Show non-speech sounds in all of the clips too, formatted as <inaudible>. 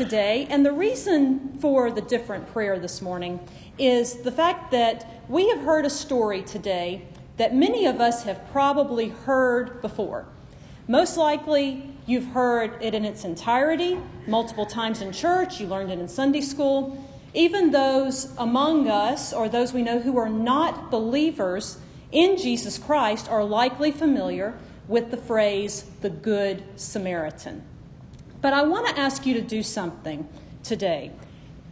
today, and the reason for the different prayer this morning is the fact that we have heard a story today that many of us have probably heard before. Most likely, you've heard it in its entirety, multiple times in church, you learned it in Sunday school. Even those among us, or those we know who are not believers in Jesus Christ, are likely familiar with the phrase the Good Samaritan. But I want to ask you to do something today.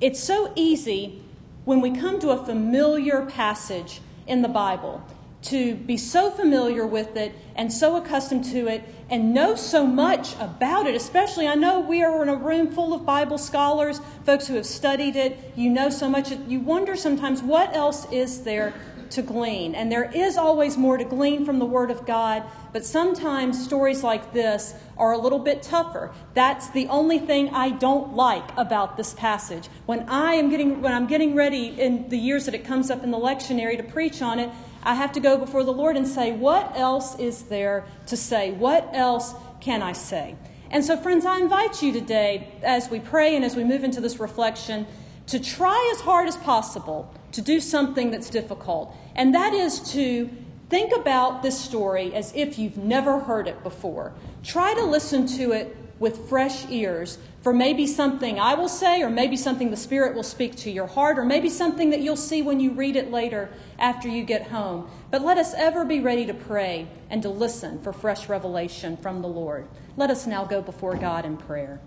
It's so easy when we come to a familiar passage in the Bible to be so familiar with it and so accustomed to it and know so much about it. Especially, I know we are in a room full of Bible scholars, folks who have studied it. You know so much. You wonder sometimes what else is there to glean. And there is always more to glean from the Word of God, but sometimes stories like this are a little bit tougher. That's the only thing I don't like about this passage. When I am getting when I'm getting ready in the years that it comes up in the lectionary to preach on it, I have to go before the Lord and say, what else is there to say? What else can I say? And so, friends, I invite you today, as we pray and as we move into this reflection, to try as hard as possible to do something that's difficult. And that is to think about this story as if you've never heard it before. Try to listen to it with fresh ears for maybe something I will say, or maybe something the Spirit will speak to your heart, or maybe something that you'll see when you read it later after you get home. But let us ever be ready to pray and to listen for fresh revelation from the Lord. Let us now go before God in prayer.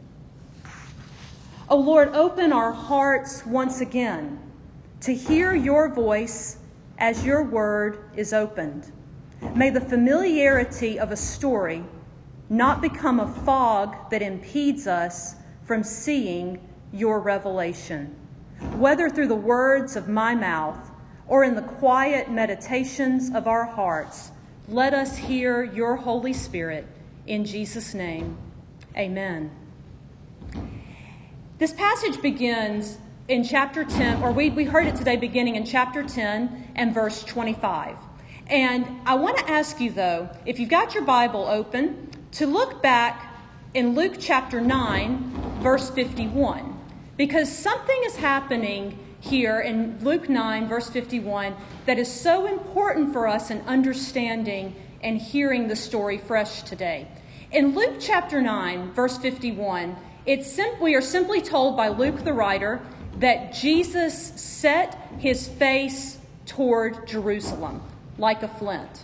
Oh Lord, open our hearts once again to hear your voice as your word is opened. May the familiarity of a story not become a fog that impedes us from seeing your revelation. Whether through the words of my mouth or in the quiet meditations of our hearts, let us hear your Holy Spirit. In Jesus' name, amen. This passage begins in chapter 10, or we, we heard it today beginning in chapter 10 and verse 25. And I want to ask you, though, if you've got your Bible open, to look back in Luke chapter 9, verse 51. Because something is happening here in Luke 9, verse 51, that is so important for us in understanding and hearing the story fresh today. In Luke chapter 9, verse 51, it's sim- we are simply told by Luke the writer that Jesus set his face toward Jerusalem like a flint.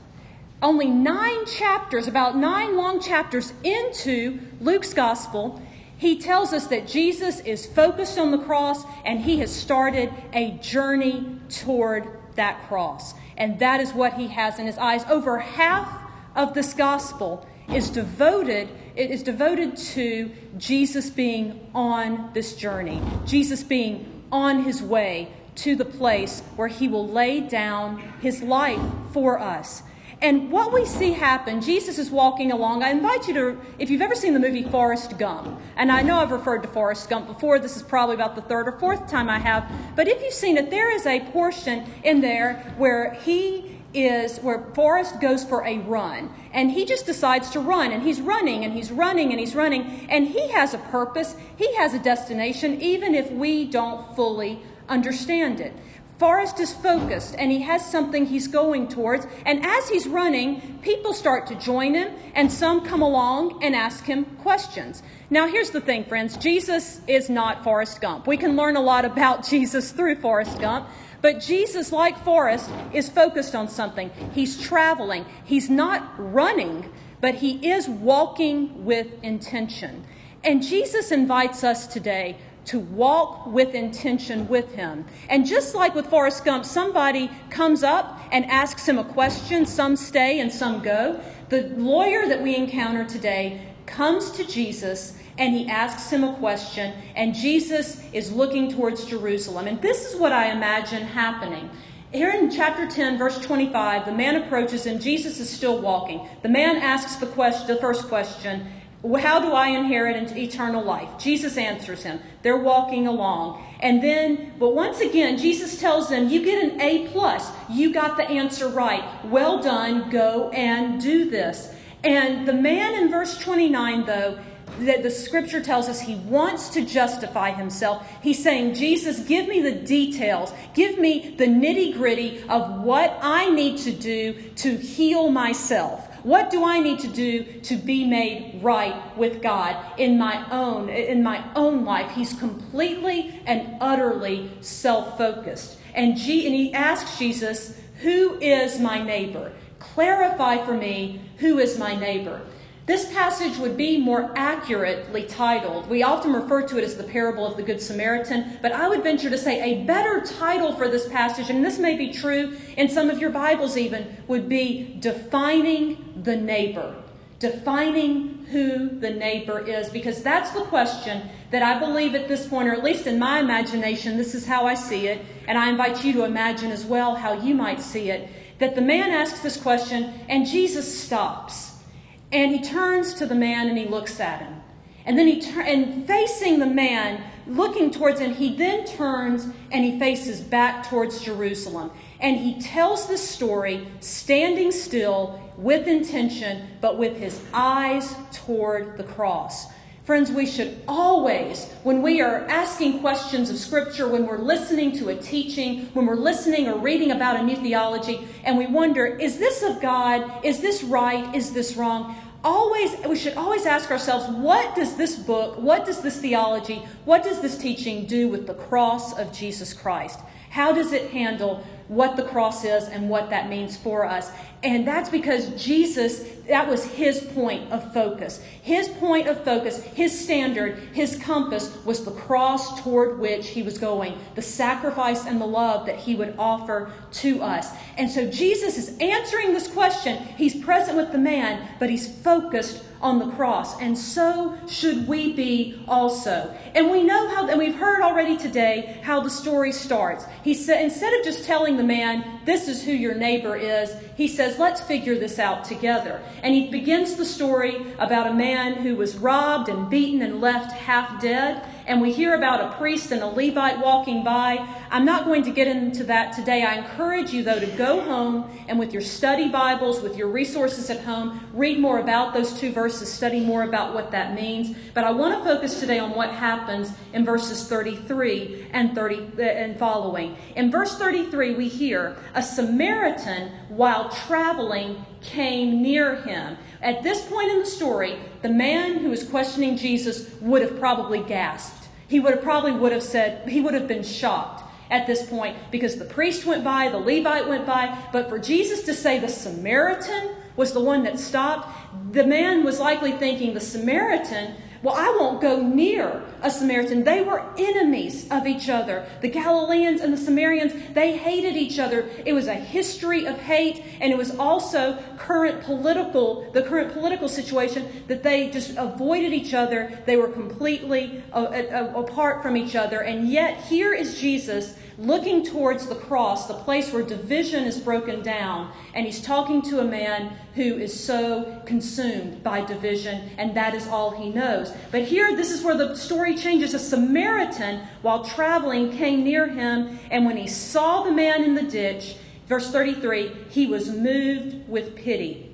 Only nine chapters, about nine long chapters into Luke's gospel, he tells us that Jesus is focused on the cross and he has started a journey toward that cross. And that is what he has in his eyes. Over half of this gospel is devoted it is devoted to Jesus being on this journey, Jesus being on his way to the place where he will lay down his life for us. And what we see happen, Jesus is walking along. I invite you to, if you've ever seen the movie Forrest Gump, and I know I've referred to Forrest Gump before, this is probably about the third or fourth time I have, but if you've seen it, there is a portion in there where he is where Forrest goes for a run and he just decides to run and he's running and he's running and he's running and he has a purpose, he has a destination, even if we don't fully understand it. Forrest is focused and he has something he's going towards. And as he's running, people start to join him, and some come along and ask him questions. Now, here's the thing, friends Jesus is not Forrest Gump. We can learn a lot about <laughs> Jesus through Forrest Gump. But Jesus, like Forrest, is focused on something. He's traveling. He's not running, but he is walking with intention. And Jesus invites us today to walk with intention with him. And just like with Forrest Gump, somebody comes up and asks him a question. Some stay and some go. The lawyer that we encounter today comes to Jesus and he asks him a question, and Jesus is looking towards Jerusalem. And this is what I imagine happening. Here in chapter 10, verse 25, the man approaches him. Jesus is still walking. The man asks the, question, the first question How do I inherit eternal life? Jesus answers him. They're walking along. And then, but once again, Jesus tells them, You get an A plus. You got the answer right. Well done. Go and do this. And the man in verse 29, though, that the scripture tells us he wants to justify himself. He's saying, Jesus, give me the details. Give me the nitty gritty of what I need to do to heal myself. What do I need to do to be made right with God in my own in my own life? He's completely and utterly self-focused. And, G- and he asks Jesus, "Who is my neighbor? Clarify for me who is my neighbor." This passage would be more accurately titled. We often refer to it as the parable of the Good Samaritan, but I would venture to say a better title for this passage, and this may be true in some of your Bibles even, would be Defining the Neighbor. Defining who the neighbor is, because that's the question that I believe at this point, or at least in my imagination, this is how I see it, and I invite you to imagine as well how you might see it. That the man asks this question, and Jesus stops. And he turns to the man and he looks at him. And then he turns, and facing the man, looking towards him, he then turns and he faces back towards Jerusalem. And he tells the story standing still with intention, but with his eyes toward the cross. Friends, we should always, when we are asking questions of Scripture, when we're listening to a teaching, when we're listening or reading about a new theology, and we wonder, is this of God? Is this right? Is this wrong? Always, we should always ask ourselves, what does this book, what does this theology, what does this teaching do with the cross of Jesus Christ? How does it handle what the cross is and what that means for us. And that's because Jesus, that was his point of focus. His point of focus, his standard, his compass was the cross toward which he was going, the sacrifice and the love that he would offer to us. And so Jesus is answering this question. He's present with the man, but he's focused on the cross. And so should we be also. And we know how, and we've heard already today how the story starts. He said, instead of just telling the man, this is who your neighbor is, he says, let's figure this out together. And he begins the story about a man who was robbed and beaten and left half dead and we hear about a priest and a Levite walking by. I'm not going to get into that today. I encourage you, though, to go home and with your study Bibles, with your resources at home, read more about those two verses, study more about what that means. But I want to focus today on what happens in verses 33 and 30 uh, and following. In verse 33, we hear a Samaritan, while traveling, came near him. At this point in the story, the man who is questioning Jesus would have probably gasped. He would have probably would have said, he would have been shocked at this point because the priest went by, the Levite went by, but for Jesus to say the Samaritan was the one that stopped, the man was likely thinking the Samaritan well, I won't go near a Samaritan. They were enemies of each other. The Galileans and the Samaritans, they hated each other. It was a history of hate, and it was also current political, the current political situation that they just avoided each other. They were completely uh, uh, apart from each other. And yet, here is Jesus looking towards the cross, the place where division is broken down, and he's talking to a man who is so consumed by division, and that is all he knows. But here, this is where the story changes. A Samaritan, while traveling, came near him, and when he saw the man in the ditch, verse 33, he was moved with pity.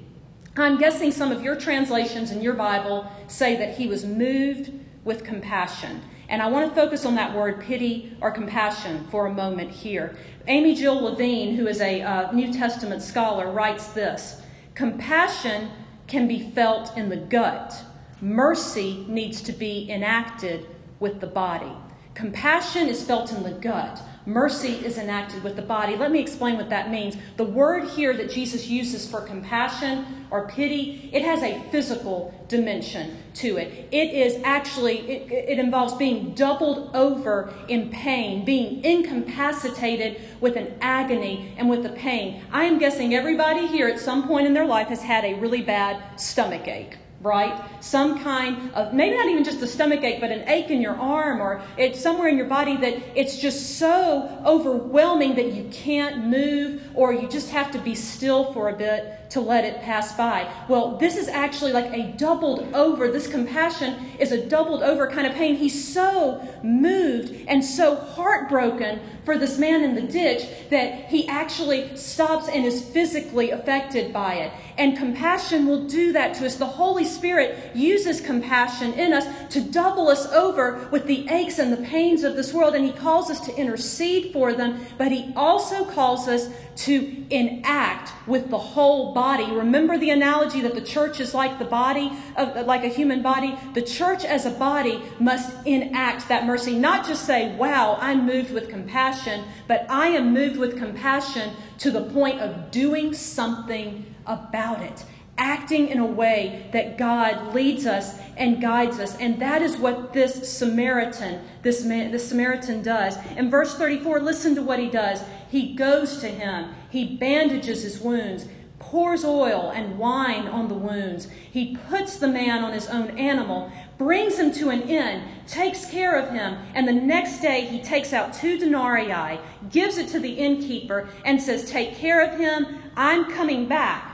I'm guessing some of your translations in your Bible say that he was moved with compassion. And I want to focus on that word pity or compassion for a moment here. Amy Jill Levine, who is a uh, New Testament scholar, writes this Compassion can be felt in the gut, mercy needs to be enacted with the body. Compassion is felt in the gut. Mercy is enacted with the body. Let me explain what that means. The word here that Jesus uses for compassion or pity, it has a physical dimension to it. It is actually, it, it involves being doubled over in pain, being incapacitated with an agony and with the pain. I am guessing everybody here at some point in their life has had a really bad stomach ache right? Some kind of, maybe not even just a stomach ache, but an ache in your arm or it's somewhere in your body that it's just so overwhelming that you can't move or you just have to be still for a bit to let it pass by. Well, this is actually like a doubled over. This compassion is a doubled over kind of pain. He's so moved and so heartbroken for this man in the ditch that he actually stops and is physically affected by it. And compassion will do that to us. The Holy Spirit uses compassion in us to double us over with the aches and the pains of this world. And He calls us to intercede for them, but He also calls us to enact with the whole body. Remember the analogy that the church is like the body, of, like a human body? The church as a body must enact that mercy. Not just say, wow, I'm moved with compassion, but I am moved with compassion to the point of doing something about it acting in a way that God leads us and guides us. And that is what this Samaritan, this man, this Samaritan does. In verse 34, listen to what he does. He goes to him, he bandages his wounds, pours oil and wine on the wounds. He puts the man on his own animal, brings him to an inn, takes care of him, and the next day he takes out two denarii, gives it to the innkeeper, and says, Take care of him. I'm coming back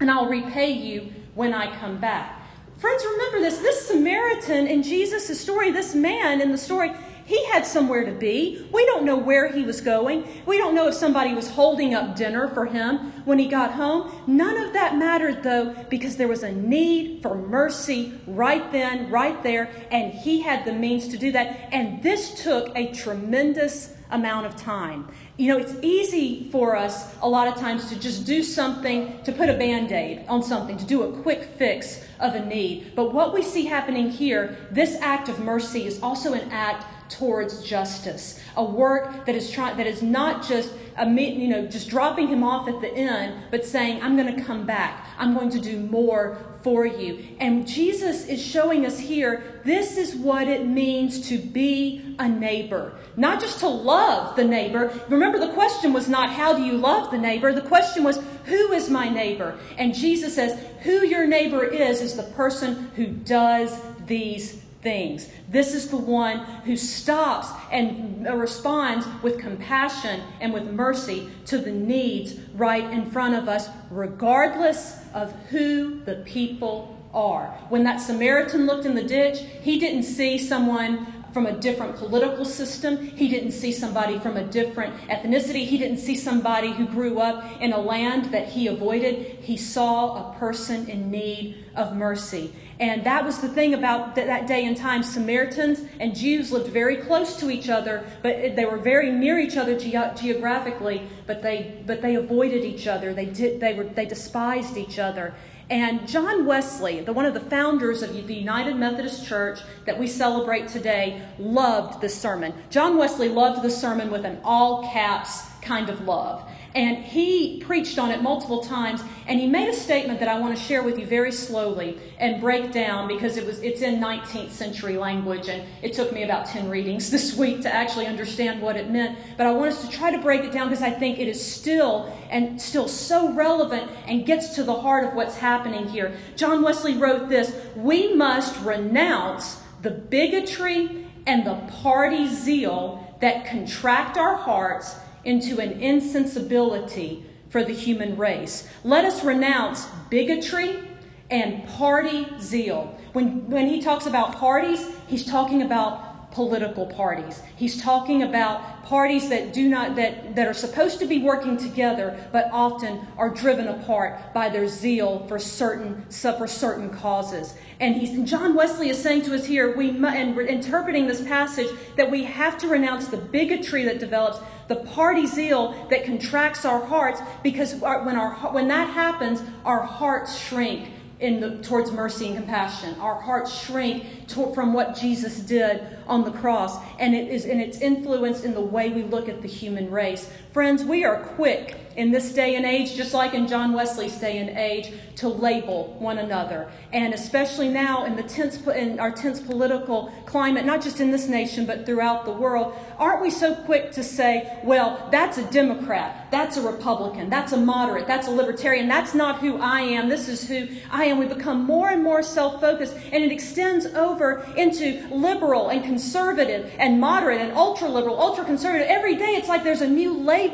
and I'll repay you when I come back. Friends, remember this. This Samaritan in Jesus' story, this man in the story, he had somewhere to be. We don't know where he was going. We don't know if somebody was holding up dinner for him when he got home. None of that mattered, though, because there was a need for mercy right then, right there, and he had the means to do that. And this took a tremendous amount of time. You know, it's easy for us a lot of times to just do something, to put a band aid on something, to do a quick fix of a need. But what we see happening here, this act of mercy is also an act towards justice, a work that is trying that is not just a, you know just dropping him off at the end, but saying, "I'm going to come back. I'm going to do more for you." And Jesus is showing us here this is what it means to be a neighbor, not just to love the neighbor. Remember, the question was not how do you love the neighbor. The question was who is my neighbor. And Jesus says, who your neighbor is is the person who does these things. This is the one who stops and responds with compassion and with mercy to the needs right in front of us, regardless of who the people are. When that Samaritan looked in the ditch, he didn't see someone from a different political system. He didn't see somebody from a different ethnicity. He didn't see somebody who grew up in a land that he avoided. He saw a person in need of mercy. And that was the thing about that day and time. Samaritans and Jews lived very close to each other, but they were very near each other ge- geographically, but they, but they avoided each other. They, did, they, were, they despised each other. And John Wesley, the, one of the founders of the United Methodist Church that we celebrate today, loved this sermon. John Wesley loved the sermon with an all caps kind of love. And he preached on it multiple times, and he made a statement that I want to share with you very slowly and break down because it was it's in 19th century language, and it took me about 10 readings <laughs> this week to actually understand what it meant. But I want us to try to break it down because I think it is still and still so relevant and gets to the heart of what's happening here. John Wesley wrote this: "We must renounce the bigotry and the party zeal that contract our hearts." Into an insensibility for the human race. Let us renounce bigotry and party zeal. When, when he talks about parties, he's talking about political parties. He's talking about parties that do not that, that are supposed to be working together, but often are driven apart by their zeal for certain for certain causes. And he's, John Wesley is saying to us here, we and we're interpreting this passage that we have to renounce the bigotry that develops the party zeal that contracts our hearts because when, our, when that happens, our hearts shrink in the, towards mercy and compassion. Our hearts shrink to, from what Jesus did on the cross, and it is in its influence in the way we look at the human race. Friends, we are quick in this day and age, just like in John Wesley's day and age, to label one another, and especially now in the tense in our tense political climate, not just in this nation but throughout the world. Aren't we so quick to say, "Well, that's a Democrat"? That's a Republican. That's a moderate. That's a libertarian. That's not who I am. This is who I am. We become more and more self focused, and it extends over into liberal and conservative and moderate and ultra liberal, ultra conservative. Every day it's like there's a new label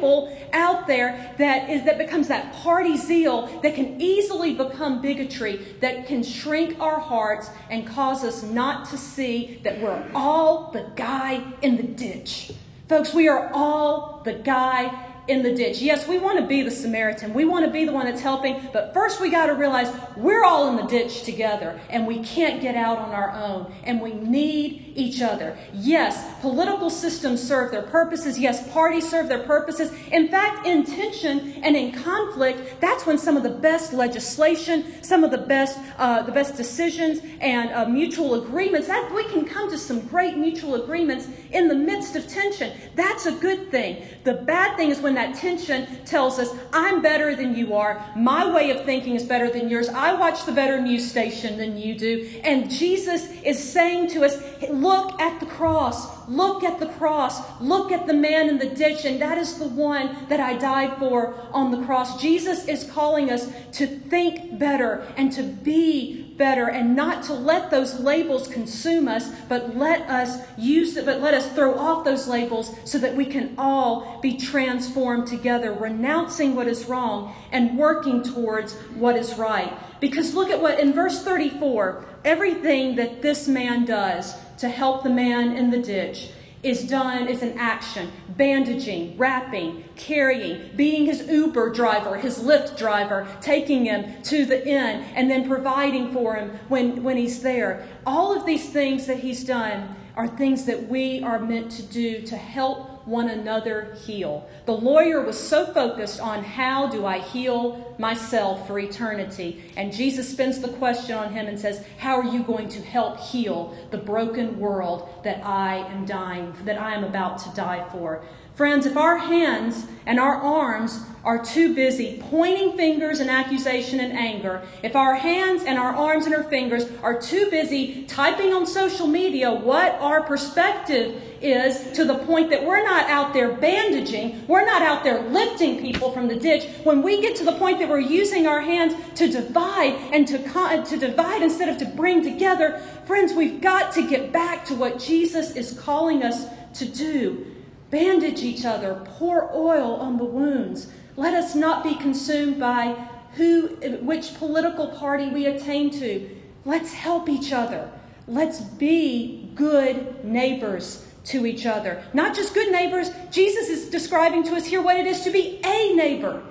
out there that is that becomes that party zeal that can easily become bigotry, that can shrink our hearts and cause us not to see that we're all the guy in the ditch. Folks, we are all the guy in the ditch. Yes, we want to be the Samaritan. We want to be the one that's helping, but first we got to realize we're all in the ditch together and we can't get out on our own and we need each other. Yes, political systems serve their purposes. Yes, parties serve their purposes. In fact, in tension and in conflict, that's when some of the best legislation, some of the best, uh, the best decisions and uh, mutual agreements, that we can come to some great mutual agreements in the midst of tension. That's a good thing. The bad thing is when that tension tells us, I'm better than you are. My way of thinking is better than yours. I watch the better news station than you do. And Jesus is saying to us, look at the cross. Look at the cross. Look at the man in the ditch. And that is the one that I died for on the cross. Jesus is calling us to think better and to be better and not to let those labels consume us, but let us use it, but let us throw off those labels so that we can all be transformed together, renouncing what is wrong and working towards what is right. Because look at what in verse 34, everything that this man does to help the man in the ditch is done is an action bandaging, wrapping, carrying, being his Uber driver, his Lyft driver, taking him to the inn, and then providing for him when, when he's there. All of these things that he's done are things that we are meant to do to help one another heal. The lawyer was so focused on how do I heal myself for eternity. And Jesus spins the question on him and says, How are you going to help heal the broken world that I am dying, that I am about to die for? Friends, if our hands and our arms are too busy pointing fingers and accusation and anger, if our hands and our arms and our fingers are too busy typing on social media what our perspective is to the point that we're not out there bandaging, we're not out there lifting people from the ditch, when we get to the point that we're using our hands to divide and to, uh, to divide instead of to bring together, friends, we've got to get back to what Jesus is calling us to do bandage each other, pour oil on the wounds. Let us not be consumed by who, which political party we attain to. Let's help each other. Let's be good neighbors to each other. Not just good neighbors. Jesus is describing to us here what it is to be a neighbor.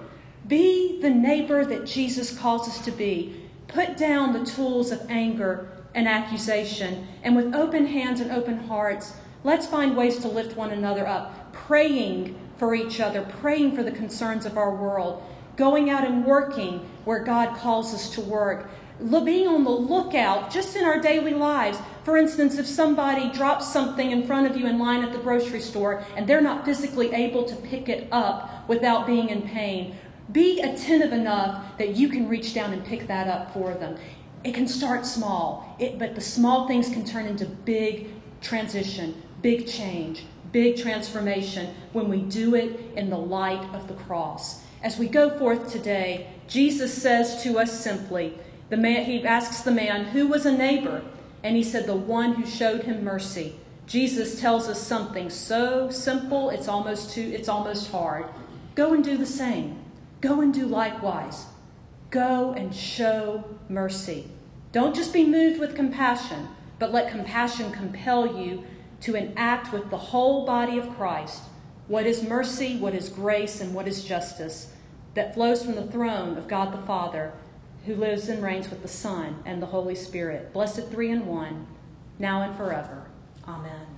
Be the neighbor that Jesus calls us to be. Put down the tools of anger and accusation, and with open hands and open hearts, Let's find ways to lift one another up, praying for each other, praying for the concerns of our world, going out and working where God calls us to work, being on the lookout just in our daily lives. For instance, if somebody drops something in front of you in line at the grocery store and they're not physically able to pick it up without being in pain, be attentive enough that you can reach down and pick that up for them. It can start small, it, but the small things can turn into big transition, big change, big transformation when we do it in the light of the cross. As we go forth today, Jesus says to us simply, the man, he asks the man, who was a neighbor? And he said, the one who showed him mercy. Jesus tells us something so simple, it's almost too, it's almost hard. Go and do the same. Go and do likewise. Go and show mercy. Don't just be moved with compassion, but let compassion compel you to enact with the whole body of Christ what is mercy, what is grace, and what is justice that flows from the throne of God the Father, who lives and reigns with the Son and the Holy Spirit, blessed three in one, now and forever. Amen.